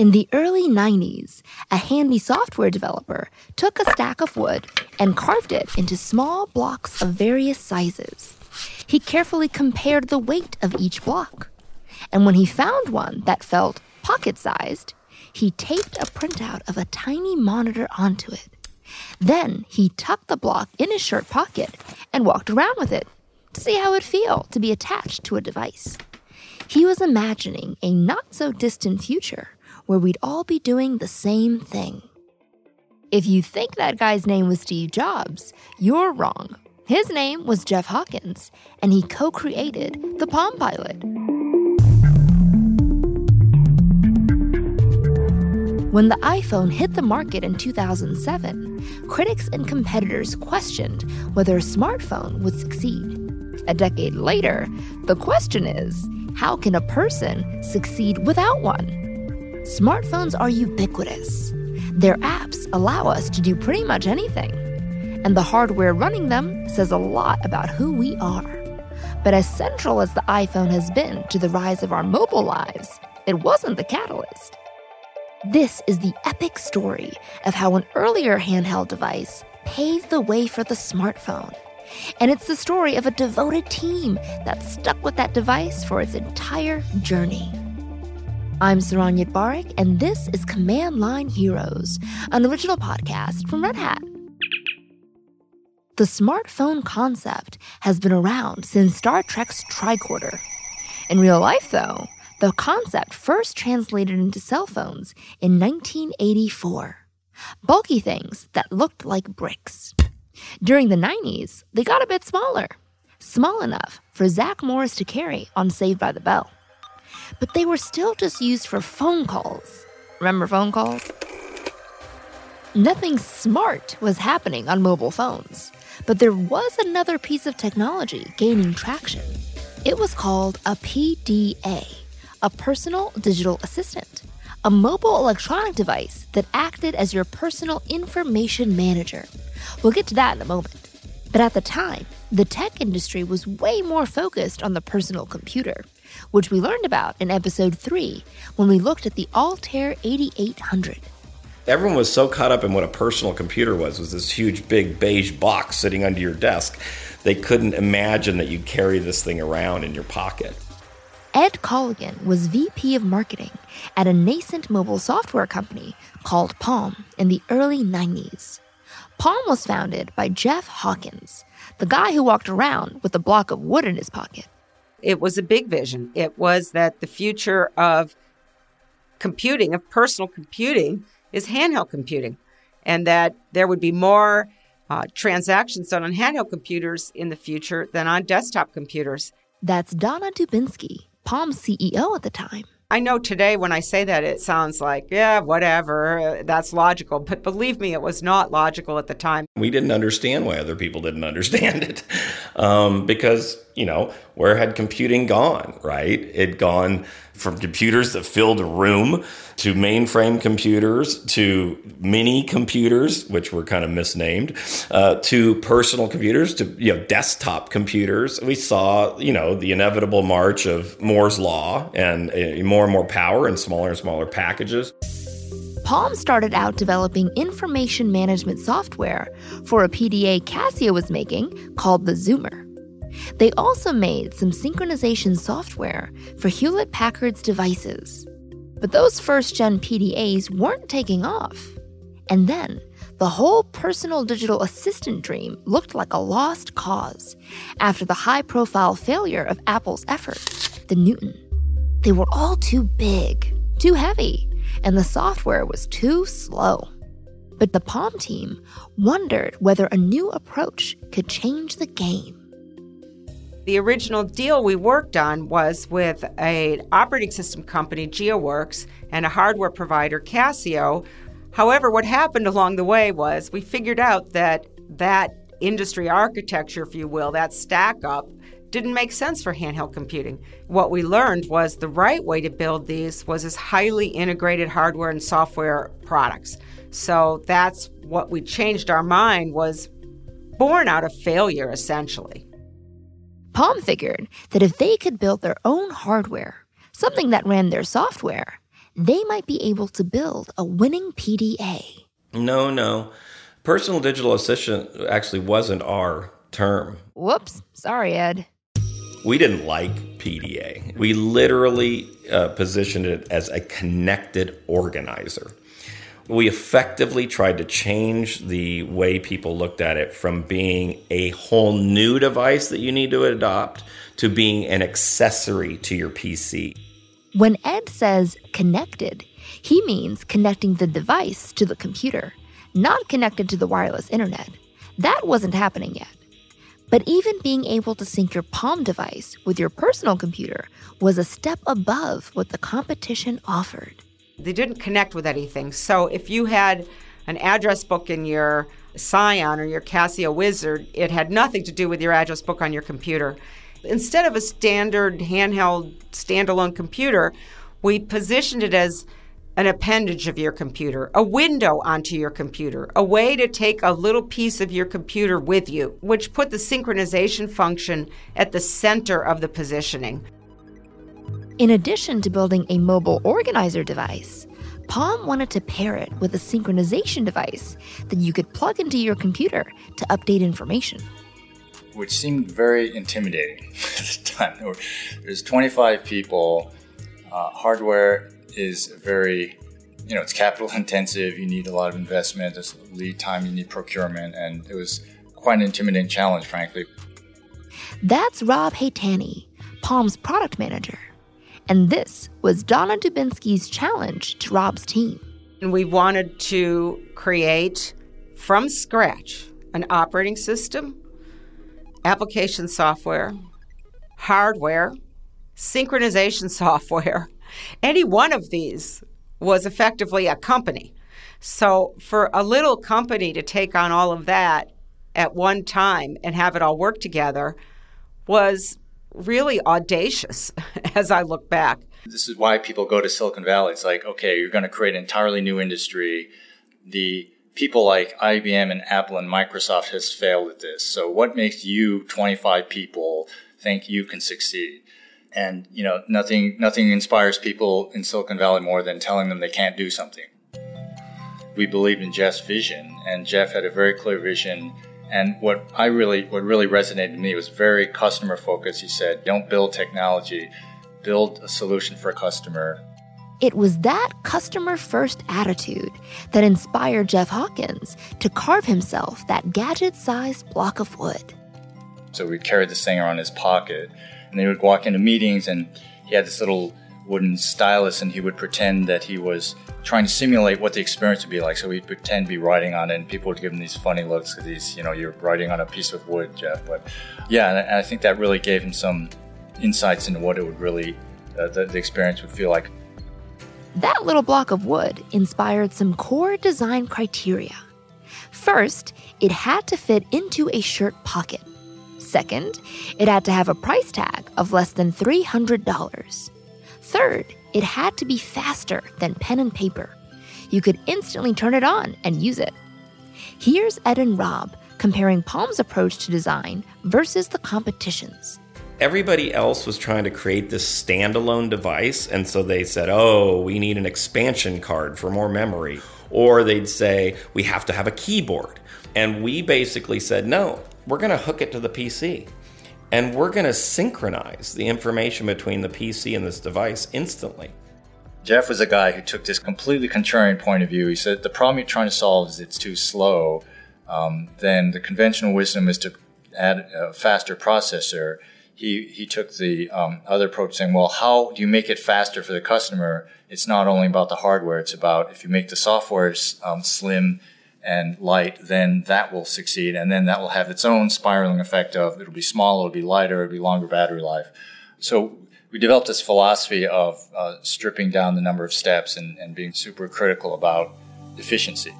In the early 90s, a handy software developer took a stack of wood and carved it into small blocks of various sizes. He carefully compared the weight of each block. And when he found one that felt pocket sized, he taped a printout of a tiny monitor onto it. Then he tucked the block in his shirt pocket and walked around with it to see how it'd feel to be attached to a device. He was imagining a not so distant future where we'd all be doing the same thing. If you think that guy's name was Steve Jobs, you're wrong. His name was Jeff Hawkins, and he co created the Palm Pilot. When the iPhone hit the market in 2007, critics and competitors questioned whether a smartphone would succeed. A decade later, the question is how can a person succeed without one? Smartphones are ubiquitous. Their apps allow us to do pretty much anything. And the hardware running them says a lot about who we are. But as central as the iPhone has been to the rise of our mobile lives, it wasn't the catalyst. This is the epic story of how an earlier handheld device paved the way for the smartphone. And it's the story of a devoted team that stuck with that device for its entire journey. I'm Saron Yitbarek, and this is Command Line Heroes, an original podcast from Red Hat. The smartphone concept has been around since Star Trek's tricorder. In real life, though, the concept first translated into cell phones in 1984. Bulky things that looked like bricks. During the 90s, they got a bit smaller, small enough for Zach Morris to carry on Saved by the Bell but they were still just used for phone calls. Remember phone calls? Nothing smart was happening on mobile phones, but there was another piece of technology gaining traction. It was called a PDA, a personal digital assistant, a mobile electronic device that acted as your personal information manager. We'll get to that in a moment. But at the time, the tech industry was way more focused on the personal computer which we learned about in episode 3 when we looked at the Altair 8800. Everyone was so caught up in what a personal computer was, was this huge big beige box sitting under your desk. They couldn't imagine that you'd carry this thing around in your pocket. Ed Colligan was VP of marketing at a nascent mobile software company called Palm in the early 90s. Palm was founded by Jeff Hawkins, the guy who walked around with a block of wood in his pocket. It was a big vision. It was that the future of computing, of personal computing, is handheld computing, and that there would be more uh, transactions done on handheld computers in the future than on desktop computers. That's Donna Dubinsky, Palm CEO at the time. I know today when I say that, it sounds like, yeah, whatever, that's logical. But believe me, it was not logical at the time. We didn't understand why other people didn't understand it. Um, because, you know, where had computing gone, right? It'd gone from computers that filled a room to mainframe computers to mini computers, which were kind of misnamed, uh, to personal computers to you know desktop computers. We saw you know the inevitable march of Moore's law and uh, more and more power in smaller and smaller packages. Palm started out developing information management software for a PDA Casio was making called the Zoomer. They also made some synchronization software for Hewlett Packard's devices. But those first gen PDAs weren't taking off. And then, the whole personal digital assistant dream looked like a lost cause after the high profile failure of Apple's effort, the Newton. They were all too big, too heavy, and the software was too slow. But the Palm team wondered whether a new approach could change the game. The original deal we worked on was with an operating system company, GeoWorks, and a hardware provider, Casio. However, what happened along the way was we figured out that that industry architecture, if you will, that stack up, didn't make sense for handheld computing. What we learned was the right way to build these was as highly integrated hardware and software products. So that's what we changed our mind was born out of failure essentially. Palm figured that if they could build their own hardware, something that ran their software, they might be able to build a winning PDA. No, no. Personal digital assistant actually wasn't our term. Whoops. Sorry, Ed. We didn't like PDA. We literally uh, positioned it as a connected organizer. We effectively tried to change the way people looked at it from being a whole new device that you need to adopt to being an accessory to your PC. When Ed says connected, he means connecting the device to the computer, not connected to the wireless internet. That wasn't happening yet. But even being able to sync your Palm device with your personal computer was a step above what the competition offered. They didn't connect with anything. So if you had an address book in your Psion or your Casio Wizard, it had nothing to do with your address book on your computer. Instead of a standard handheld standalone computer, we positioned it as an appendage of your computer, a window onto your computer, a way to take a little piece of your computer with you, which put the synchronization function at the center of the positioning. In addition to building a mobile organizer device, Palm wanted to pair it with a synchronization device that you could plug into your computer to update information. Which seemed very intimidating at the time. There's 25 people, uh, hardware is very you know it's capital intensive you need a lot of investment there's lead time you need procurement and it was quite an intimidating challenge frankly that's rob Haitani palm's product manager and this was donna dubinsky's challenge to rob's team and we wanted to create from scratch an operating system application software hardware synchronization software any one of these was effectively a company. So for a little company to take on all of that at one time and have it all work together was really audacious as I look back. This is why people go to Silicon Valley. It's like, okay, you're going to create an entirely new industry. The people like IBM and Apple and Microsoft has failed at this. So what makes you 25 people think you can succeed? And, you know, nothing, nothing inspires people in Silicon Valley more than telling them they can't do something. We believed in Jeff's vision and Jeff had a very clear vision. And what I really, what really resonated with me was very customer focused. He said, don't build technology, build a solution for a customer. It was that customer first attitude that inspired Jeff Hawkins to carve himself that gadget sized block of wood. So we carried this thing around his pocket and then he would walk into meetings and he had this little wooden stylus and he would pretend that he was trying to simulate what the experience would be like. So he'd pretend to be writing on it and people would give him these funny looks because he's, you know, you're writing on a piece of wood, Jeff. But yeah, and I think that really gave him some insights into what it would really, uh, the, the experience would feel like. That little block of wood inspired some core design criteria. First, it had to fit into a shirt pocket. Second, it had to have a price tag of less than $300. Third, it had to be faster than pen and paper. You could instantly turn it on and use it. Here's Ed and Rob comparing Palm's approach to design versus the competition's. Everybody else was trying to create this standalone device, and so they said, oh, we need an expansion card for more memory. Or they'd say, we have to have a keyboard. And we basically said, no, we're going to hook it to the PC and we're going to synchronize the information between the PC and this device instantly. Jeff was a guy who took this completely contrarian point of view. He said the problem you're trying to solve is it's too slow. Um, then the conventional wisdom is to add a faster processor. He, he took the um, other approach saying, well, how do you make it faster for the customer? It's not only about the hardware, it's about if you make the software um, slim and light, then that will succeed. And then that will have its own spiraling effect of it'll be smaller, it'll be lighter, it'll be longer battery life. So we developed this philosophy of uh, stripping down the number of steps and, and being super critical about efficiency.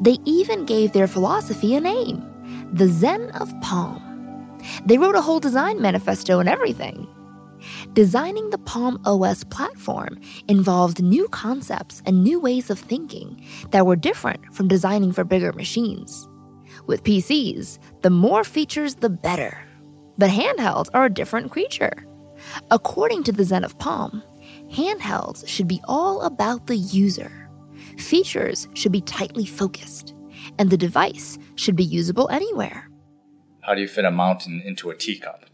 They even gave their philosophy a name the Zen of Palm. They wrote a whole design manifesto and everything. Designing the Palm OS platform involved new concepts and new ways of thinking that were different from designing for bigger machines. With PCs, the more features, the better. But handhelds are a different creature. According to the Zen of Palm, handhelds should be all about the user. Features should be tightly focused, and the device should be usable anywhere. How do you fit a mountain into a teacup?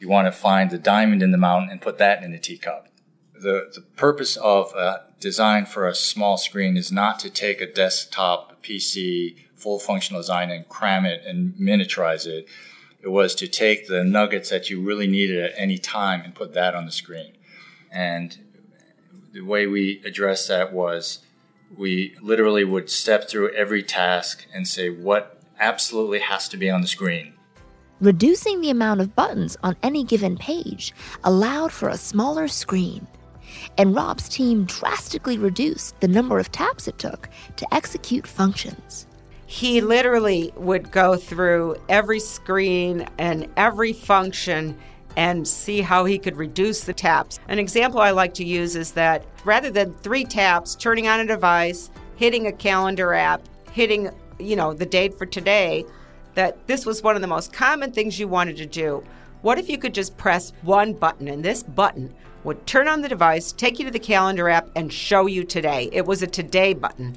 You want to find the diamond in the mountain and put that in the teacup. The, the purpose of a design for a small screen is not to take a desktop PC full functional design and cram it and miniaturize it. It was to take the nuggets that you really needed at any time and put that on the screen. And the way we addressed that was we literally would step through every task and say what absolutely has to be on the screen. Reducing the amount of buttons on any given page allowed for a smaller screen. And Rob's team drastically reduced the number of taps it took to execute functions he literally would go through every screen and every function and see how he could reduce the taps. An example I like to use is that rather than three taps, turning on a device, hitting a calendar app, hitting, you know, the date for today, that this was one of the most common things you wanted to do. What if you could just press one button and this button would turn on the device, take you to the calendar app, and show you today? It was a today button.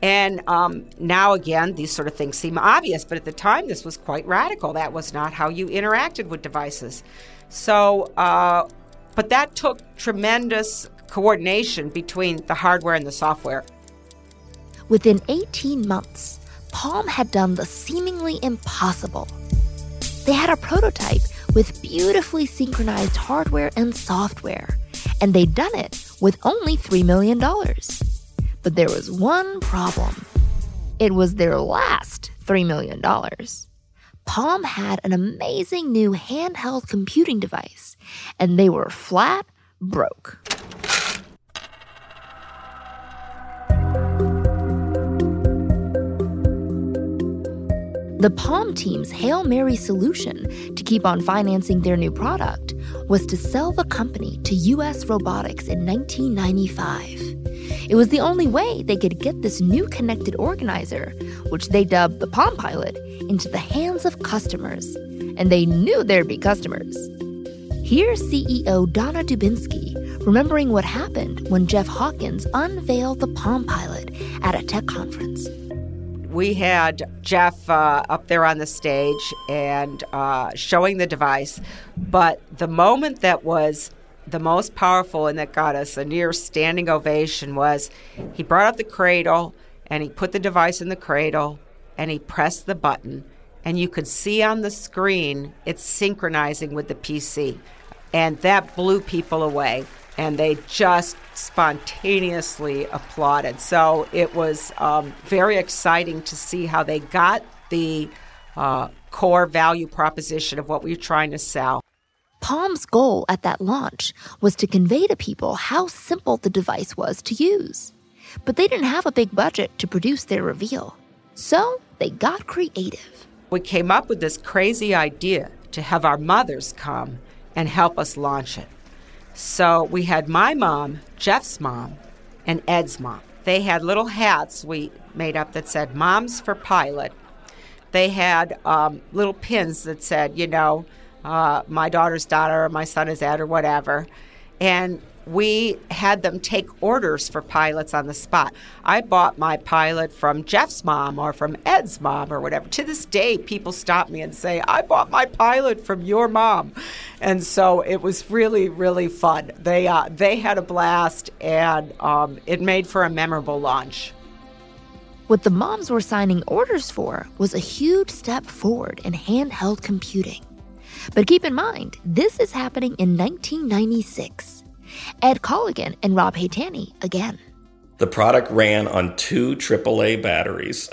And um, now, again, these sort of things seem obvious, but at the time, this was quite radical. That was not how you interacted with devices. So, uh, but that took tremendous coordination between the hardware and the software. Within 18 months, Palm had done the seemingly impossible. They had a prototype with beautifully synchronized hardware and software, and they'd done it with only $3 million. But there was one problem it was their last $3 million. Palm had an amazing new handheld computing device, and they were flat broke. The Palm team's Hail Mary solution to keep on financing their new product was to sell the company to US Robotics in 1995. It was the only way they could get this new connected organizer, which they dubbed the Palm Pilot, into the hands of customers. And they knew there'd be customers. Here's CEO Donna Dubinsky remembering what happened when Jeff Hawkins unveiled the Palm Pilot at a tech conference. We had Jeff uh, up there on the stage and uh, showing the device, but the moment that was the most powerful and that got us a near standing ovation was he brought up the cradle and he put the device in the cradle and he pressed the button and you could see on the screen it's synchronizing with the PC and that blew people away. And they just spontaneously applauded so it was um, very exciting to see how they got the uh, core value proposition of what we were trying to sell Palm's goal at that launch was to convey to people how simple the device was to use. But they didn't have a big budget to produce their reveal. So they got creative. We came up with this crazy idea to have our mothers come and help us launch it. So we had my mom, Jeff's mom, and Ed's mom. They had little hats we made up that said Moms for Pilot. They had um, little pins that said, you know, uh, my daughter's daughter or my son is Ed or whatever. And we had them take orders for pilots on the spot. I bought my pilot from Jeff's mom or from Ed's mom or whatever. To this day, people stop me and say, I bought my pilot from your mom. And so it was really, really fun. They, uh, they had a blast and um, it made for a memorable launch. What the moms were signing orders for was a huge step forward in handheld computing. But keep in mind, this is happening in 1996. Ed Colligan and Rob Haitani again. The product ran on two AAA batteries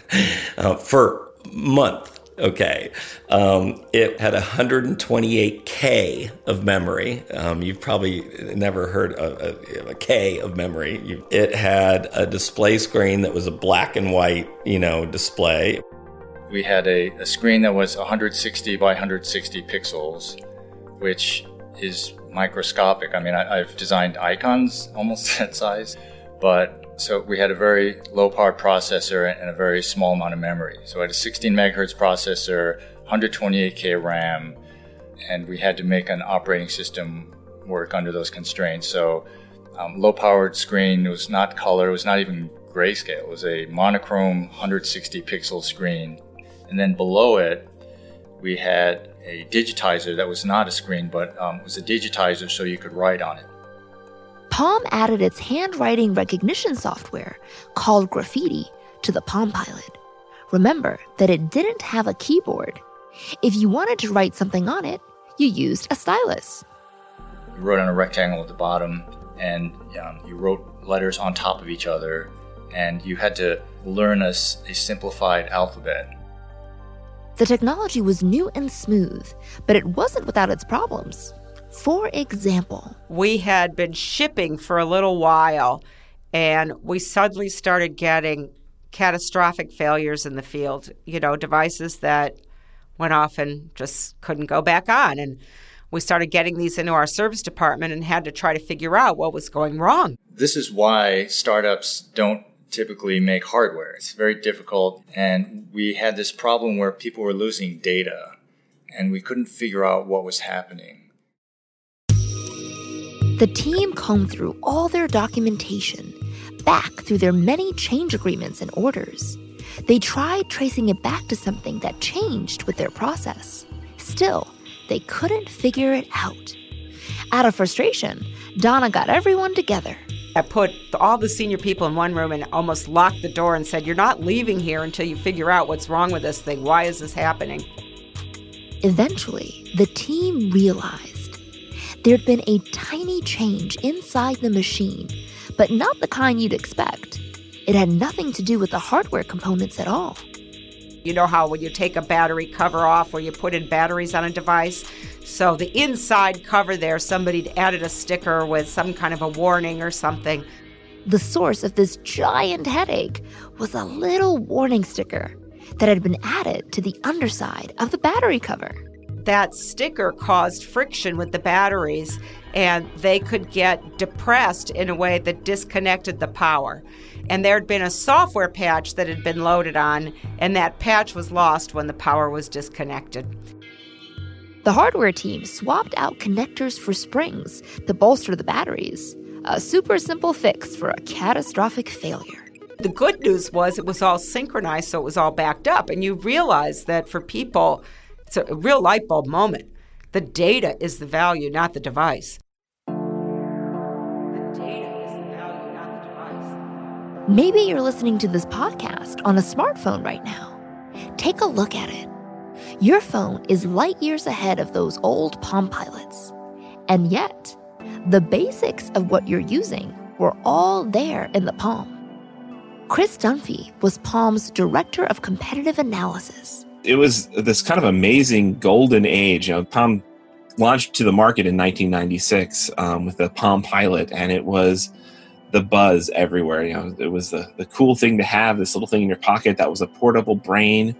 uh, for month. Okay, um, it had 128k of memory. Um, you've probably never heard of a, a K of memory. It had a display screen that was a black and white, you know, display we had a, a screen that was 160 by 160 pixels, which is microscopic. I mean, I, have designed icons almost that size, but so we had a very low power processor and a very small amount of memory. So I had a 16 megahertz processor, 128k RAM, and we had to make an operating system work under those constraints. So, um, low powered screen, it was not color, it was not even grayscale, it was a monochrome 160 pixel screen. And then below it, we had a digitizer that was not a screen, but um, was a digitizer so you could write on it. Palm added its handwriting recognition software called Graffiti to the Palm Pilot. Remember that it didn't have a keyboard. If you wanted to write something on it, you used a stylus. You wrote on a rectangle at the bottom, and um, you wrote letters on top of each other, and you had to learn a, a simplified alphabet. The technology was new and smooth, but it wasn't without its problems. For example, we had been shipping for a little while, and we suddenly started getting catastrophic failures in the field. You know, devices that went off and just couldn't go back on. And we started getting these into our service department and had to try to figure out what was going wrong. This is why startups don't typically make hardware. It's very difficult. And we had this problem where people were losing data and we couldn't figure out what was happening. The team combed through all their documentation, back through their many change agreements and orders. They tried tracing it back to something that changed with their process. Still, they couldn't figure it out. Out of frustration, Donna got everyone together. I put all the senior people in one room and almost locked the door and said, You're not leaving here until you figure out what's wrong with this thing. Why is this happening? Eventually, the team realized there'd been a tiny change inside the machine, but not the kind you'd expect. It had nothing to do with the hardware components at all. You know how when you take a battery cover off or you put in batteries on a device? So the inside cover there, somebody added a sticker with some kind of a warning or something. The source of this giant headache was a little warning sticker that had been added to the underside of the battery cover. That sticker caused friction with the batteries, and they could get depressed in a way that disconnected the power. And there had been a software patch that had been loaded on, and that patch was lost when the power was disconnected. The hardware team swapped out connectors for springs to bolster the batteries. A super simple fix for a catastrophic failure. The good news was it was all synchronized, so it was all backed up. And you realize that for people, it's a real light bulb moment. The data is the value, not the device. Maybe you're listening to this podcast on a smartphone right now. Take a look at it. Your phone is light years ahead of those old Palm Pilots. And yet, the basics of what you're using were all there in the Palm. Chris Dunphy was Palm's Director of Competitive Analysis. It was this kind of amazing golden age. You know, Palm launched to the market in 1996 um, with the Palm Pilot, and it was the buzz everywhere. You know, it was the, the cool thing to have, this little thing in your pocket that was a portable brain.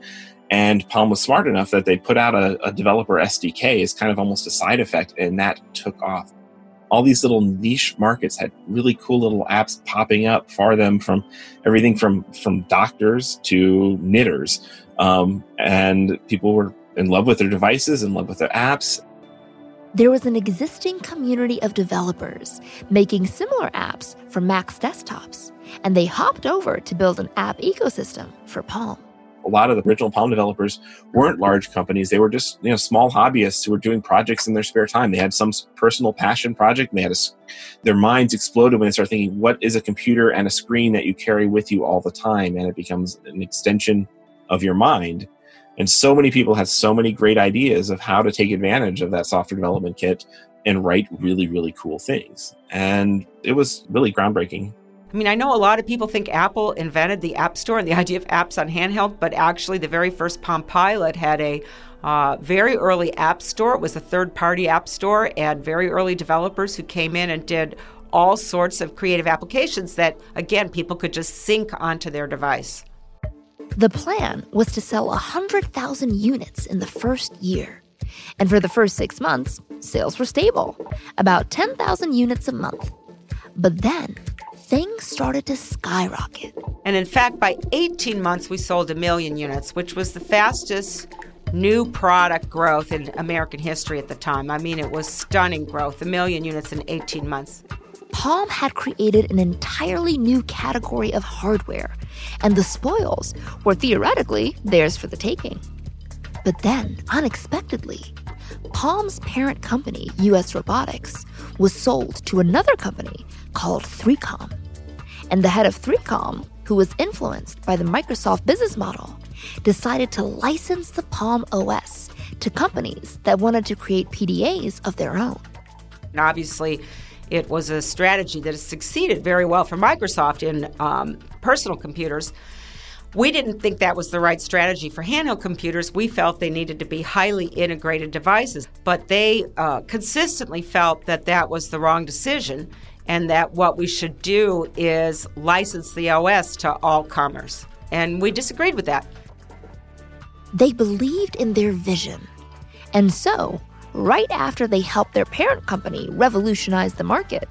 And Palm was smart enough that they put out a, a developer SDK as kind of almost a side effect, and that took off. All these little niche markets had really cool little apps popping up for them from everything from from doctors to knitters, um, and people were in love with their devices, in love with their apps, there was an existing community of developers making similar apps for Mac's desktops, and they hopped over to build an app ecosystem for Palm. A lot of the original Palm developers weren't large companies. They were just you know small hobbyists who were doing projects in their spare time. They had some personal passion project. They had a, their minds exploded when they started thinking, "What is a computer and a screen that you carry with you all the time?" And it becomes an extension of your mind and so many people have so many great ideas of how to take advantage of that software development kit and write really, really cool things. And it was really groundbreaking. I mean, I know a lot of people think Apple invented the App Store and the idea of apps on handheld, but actually, the very first Palm Pilot had a uh, very early app store. It was a third party app store, and very early developers who came in and did all sorts of creative applications that, again, people could just sync onto their device. The plan was to sell 100,000 units in the first year. And for the first six months, sales were stable, about 10,000 units a month. But then, things started to skyrocket. And in fact, by 18 months, we sold a million units, which was the fastest new product growth in American history at the time. I mean, it was stunning growth, a million units in 18 months. Palm had created an entirely new category of hardware, and the spoils were theoretically theirs for the taking. But then, unexpectedly, Palm's parent company, US Robotics, was sold to another company called 3Com. And the head of 3Com, who was influenced by the Microsoft business model, decided to license the Palm OS to companies that wanted to create PDAs of their own. And obviously, it was a strategy that has succeeded very well for Microsoft in um, personal computers. We didn't think that was the right strategy for handheld computers. We felt they needed to be highly integrated devices, but they uh, consistently felt that that was the wrong decision and that what we should do is license the OS to all comers. And we disagreed with that. They believed in their vision. And so, right after they helped their parent company revolutionize the market,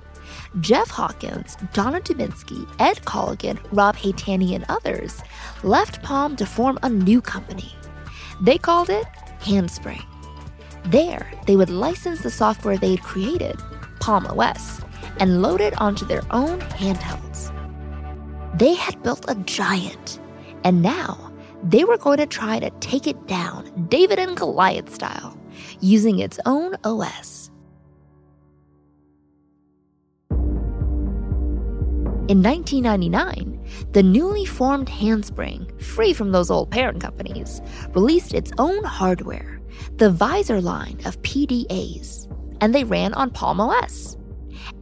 Jeff Hawkins, Donna Dubinsky, Ed Colligan, Rob Haitani, and others left Palm to form a new company. They called it Handspring. There, they would license the software they had created, Palm OS, and load it onto their own handhelds. They had built a giant, and now they were going to try to take it down, David and Goliath style, using its own OS. In 1999, the newly formed Handspring, free from those old parent companies, released its own hardware, the Visor line of PDAs, and they ran on Palm OS.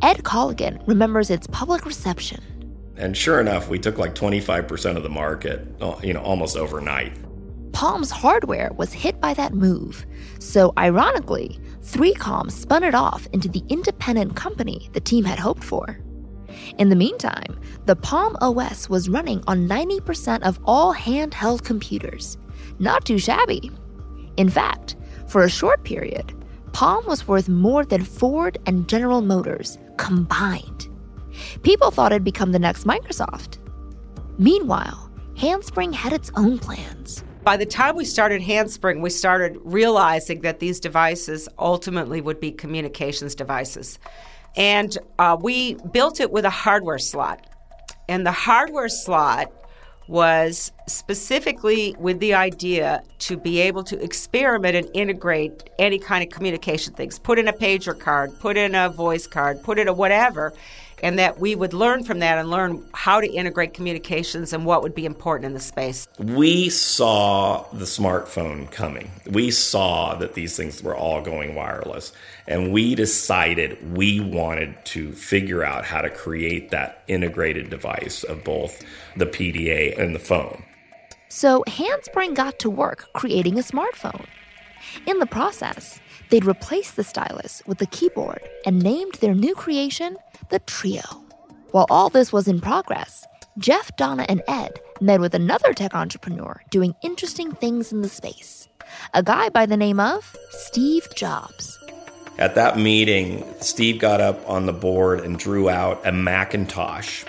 Ed Colligan remembers its public reception. And sure enough, we took like 25% of the market, uh, you know, almost overnight. Palm's hardware was hit by that move. So, ironically, 3Com spun it off into the independent company the team had hoped for. In the meantime, the Palm OS was running on 90% of all handheld computers. Not too shabby. In fact, for a short period, Palm was worth more than Ford and General Motors combined. People thought it'd become the next Microsoft. Meanwhile, Handspring had its own plans. By the time we started Handspring, we started realizing that these devices ultimately would be communications devices. And uh, we built it with a hardware slot. And the hardware slot was specifically with the idea to be able to experiment and integrate any kind of communication things. Put in a pager card, put in a voice card, put in a whatever, and that we would learn from that and learn how to integrate communications and what would be important in the space. We saw the smartphone coming. We saw that these things were all going wireless. And we decided we wanted to figure out how to create that integrated device of both the PDA and the phone. So Handspring got to work creating a smartphone. In the process, they'd replaced the stylus with the keyboard and named their new creation the Treo. While all this was in progress, Jeff, Donna, and Ed met with another tech entrepreneur doing interesting things in the space. A guy by the name of Steve Jobs. At that meeting, Steve got up on the board and drew out a Macintosh.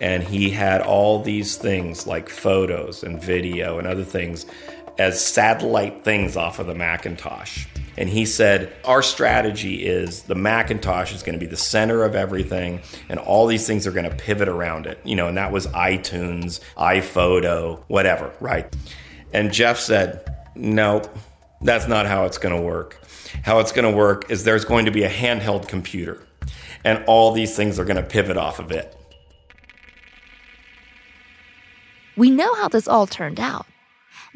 And he had all these things like photos and video and other things as satellite things off of the Macintosh. And he said, Our strategy is the Macintosh is going to be the center of everything, and all these things are going to pivot around it. You know, and that was iTunes, iPhoto, whatever, right? And Jeff said, Nope, that's not how it's going to work. How it's going to work is there's going to be a handheld computer, and all these things are going to pivot off of it. We know how this all turned out.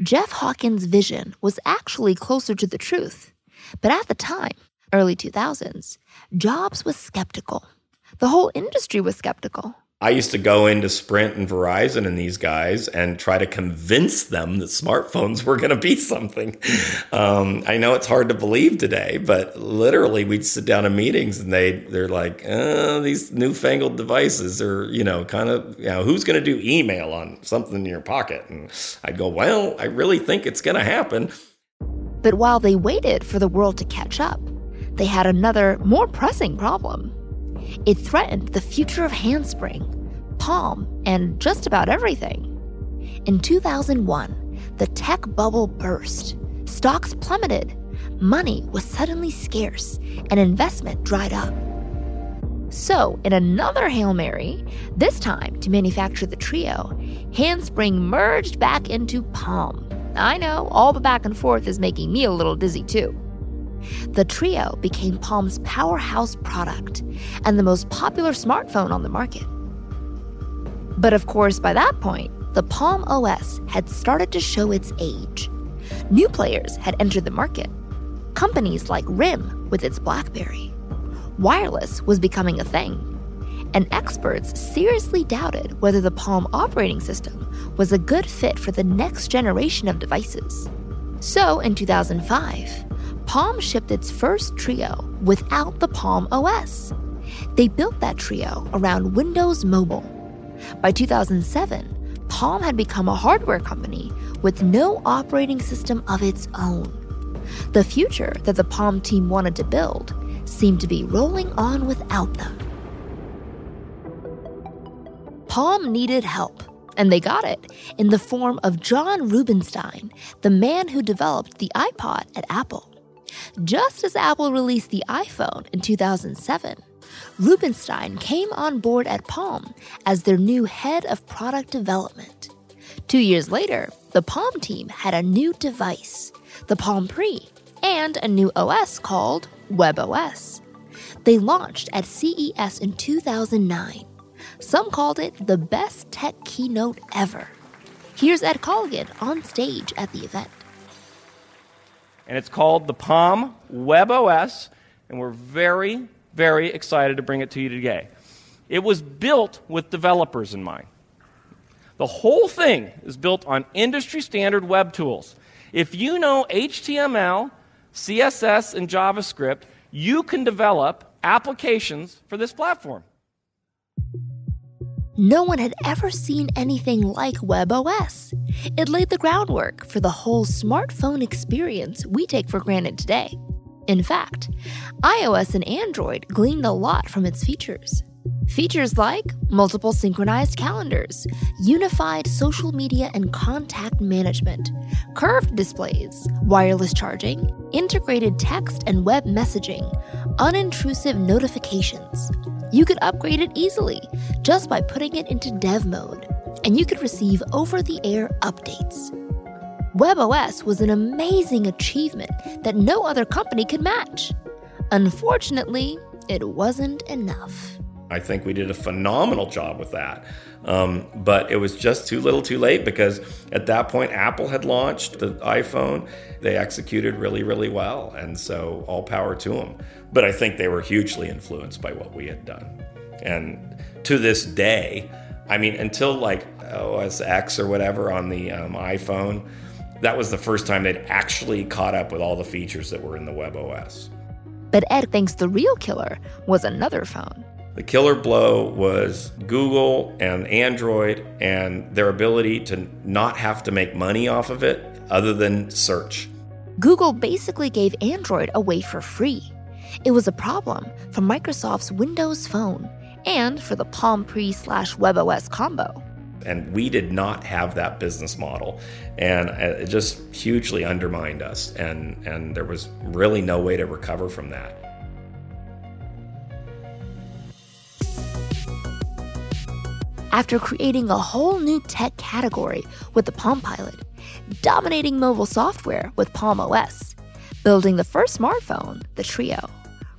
Jeff Hawkins' vision was actually closer to the truth. But at the time, early 2000s, Jobs was skeptical. The whole industry was skeptical. I used to go into Sprint and Verizon and these guys and try to convince them that smartphones were going to be something. Um, I know it's hard to believe today, but literally we'd sit down in meetings and they they're like, oh, these newfangled devices are you know kind of you know who's going to do email on something in your pocket? And I'd go, well, I really think it's going to happen. But while they waited for the world to catch up, they had another, more pressing problem. It threatened the future of Handspring, Palm, and just about everything. In 2001, the tech bubble burst. stocks plummeted, money was suddenly scarce, and investment dried up. So, in another Hail Mary, this time to manufacture the Treo, Handspring merged back into Palm. I know, all the back and forth is making me a little dizzy too. The Treo became Palm's powerhouse product and the most popular smartphone on the market. But of course, by that point, the Palm OS had started to show its age. New players had entered the market. Companies like RIM with its Blackberry, wireless was becoming a thing, and experts seriously doubted whether the Palm operating system was a good fit for the next generation of devices. So, in 2005, Palm shipped its first Treo without the Palm OS. They built that Treo around Windows Mobile. By 2007, Palm had become a hardware company with no operating system of its own. The future that the Palm team wanted to build seemed to be rolling on without them. Palm needed help, and they got it in the form of John Rubinstein, the man who developed the iPod at Apple. Just as Apple released the iPhone in 2007, Rubinstein came on board at Palm as their new head of product development. Two years later, the Palm team had a new device, the Palm Pre, and a new OS called WebOS. They launched at CES in 2009. Some called it the best tech keynote ever. Here's Ed Colligan on stage at the event. And it's called the Palm WebOS, and we're very, very excited to bring it to you today. It was built with developers in mind. The whole thing is built on industry standard web tools. If you know HTML, CSS, and JavaScript, you can develop applications for this platform. No one had ever seen anything like WebOS. It laid the groundwork for the whole smartphone experience we take for granted today. In fact, iOS and Android gleaned a lot from its features. Features like multiple synchronized calendars, unified social media and contact management, curved displays, wireless charging, integrated text and web messaging, unintrusive notifications. You could upgrade it easily just by putting it into dev mode, and you could receive over the air updates. WebOS was an amazing achievement that no other company could match. Unfortunately, it wasn't enough. I think we did a phenomenal job with that. Um, but it was just too little too late because at that point, Apple had launched the iPhone. They executed really, really well. And so all power to them. But I think they were hugely influenced by what we had done. And to this day, I mean, until like OS X or whatever on the um, iPhone, that was the first time they'd actually caught up with all the features that were in the web OS. But Ed thinks the real killer was another phone. The killer blow was Google and Android and their ability to not have to make money off of it other than search. Google basically gave Android away for free. It was a problem for Microsoft's Windows Phone and for the Palm Pre slash WebOS combo. And we did not have that business model. And uh, it just hugely undermined us. And, and there was really no way to recover from that. After creating a whole new tech category with the Palm Pilot, dominating mobile software with Palm OS, building the first smartphone, the Treo,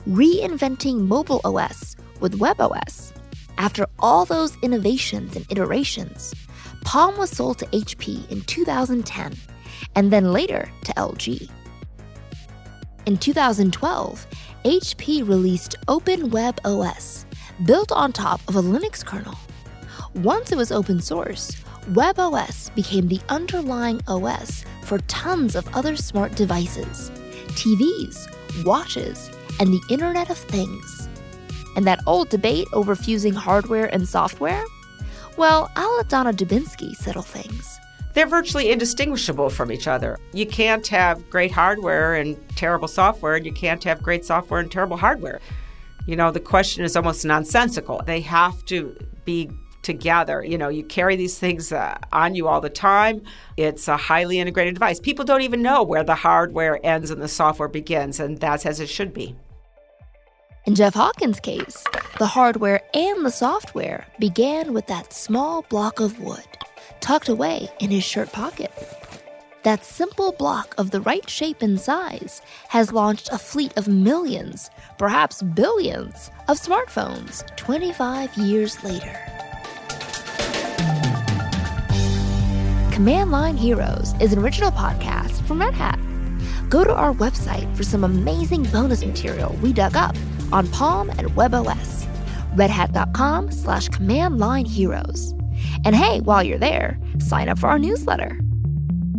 reinventing mobile OS with WebOS. After all those innovations and iterations, Palm was sold to HP in 2010 and then later to LG. In 2012, HP released Open Web OS, built on top of a Linux kernel once it was open source, WebOS became the underlying OS for tons of other smart devices TVs, watches, and the Internet of Things. And that old debate over fusing hardware and software? Well, I'll let Donna Dubinsky settle things. They're virtually indistinguishable from each other. You can't have great hardware and terrible software, and you can't have great software and terrible hardware. You know, the question is almost nonsensical. They have to be together. You know, you carry these things uh, on you all the time. It's a highly integrated device. People don't even know where the hardware ends and the software begins, and that's as it should be. In Jeff Hawkins' case, the hardware and the software began with that small block of wood tucked away in his shirt pocket. That simple block of the right shape and size has launched a fleet of millions, perhaps billions, of smartphones 25 years later. Command Line Heroes is an original podcast from Red Hat. Go to our website for some amazing bonus material we dug up on Palm and WebOS. redhat.com slash command line heroes. And hey, while you're there, sign up for our newsletter.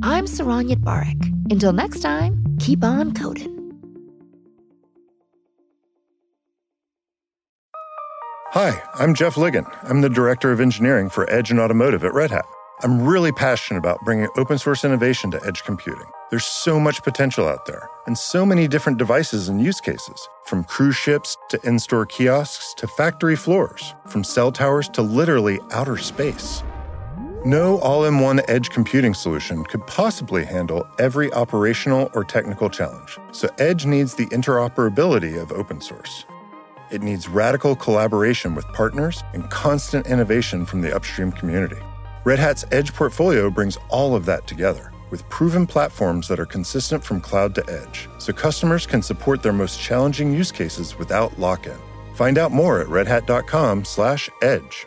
I'm Saron Yitbarek. Until next time, keep on coding. Hi, I'm Jeff Ligon. I'm the Director of Engineering for Edge and Automotive at Red Hat. I'm really passionate about bringing open source innovation to edge computing. There's so much potential out there, and so many different devices and use cases from cruise ships to in store kiosks to factory floors, from cell towers to literally outer space. No all in one edge computing solution could possibly handle every operational or technical challenge, so Edge needs the interoperability of open source. It needs radical collaboration with partners and constant innovation from the upstream community. Red Hat's Edge portfolio brings all of that together with proven platforms that are consistent from cloud to edge, so customers can support their most challenging use cases without lock-in. Find out more at redhat.com/edge.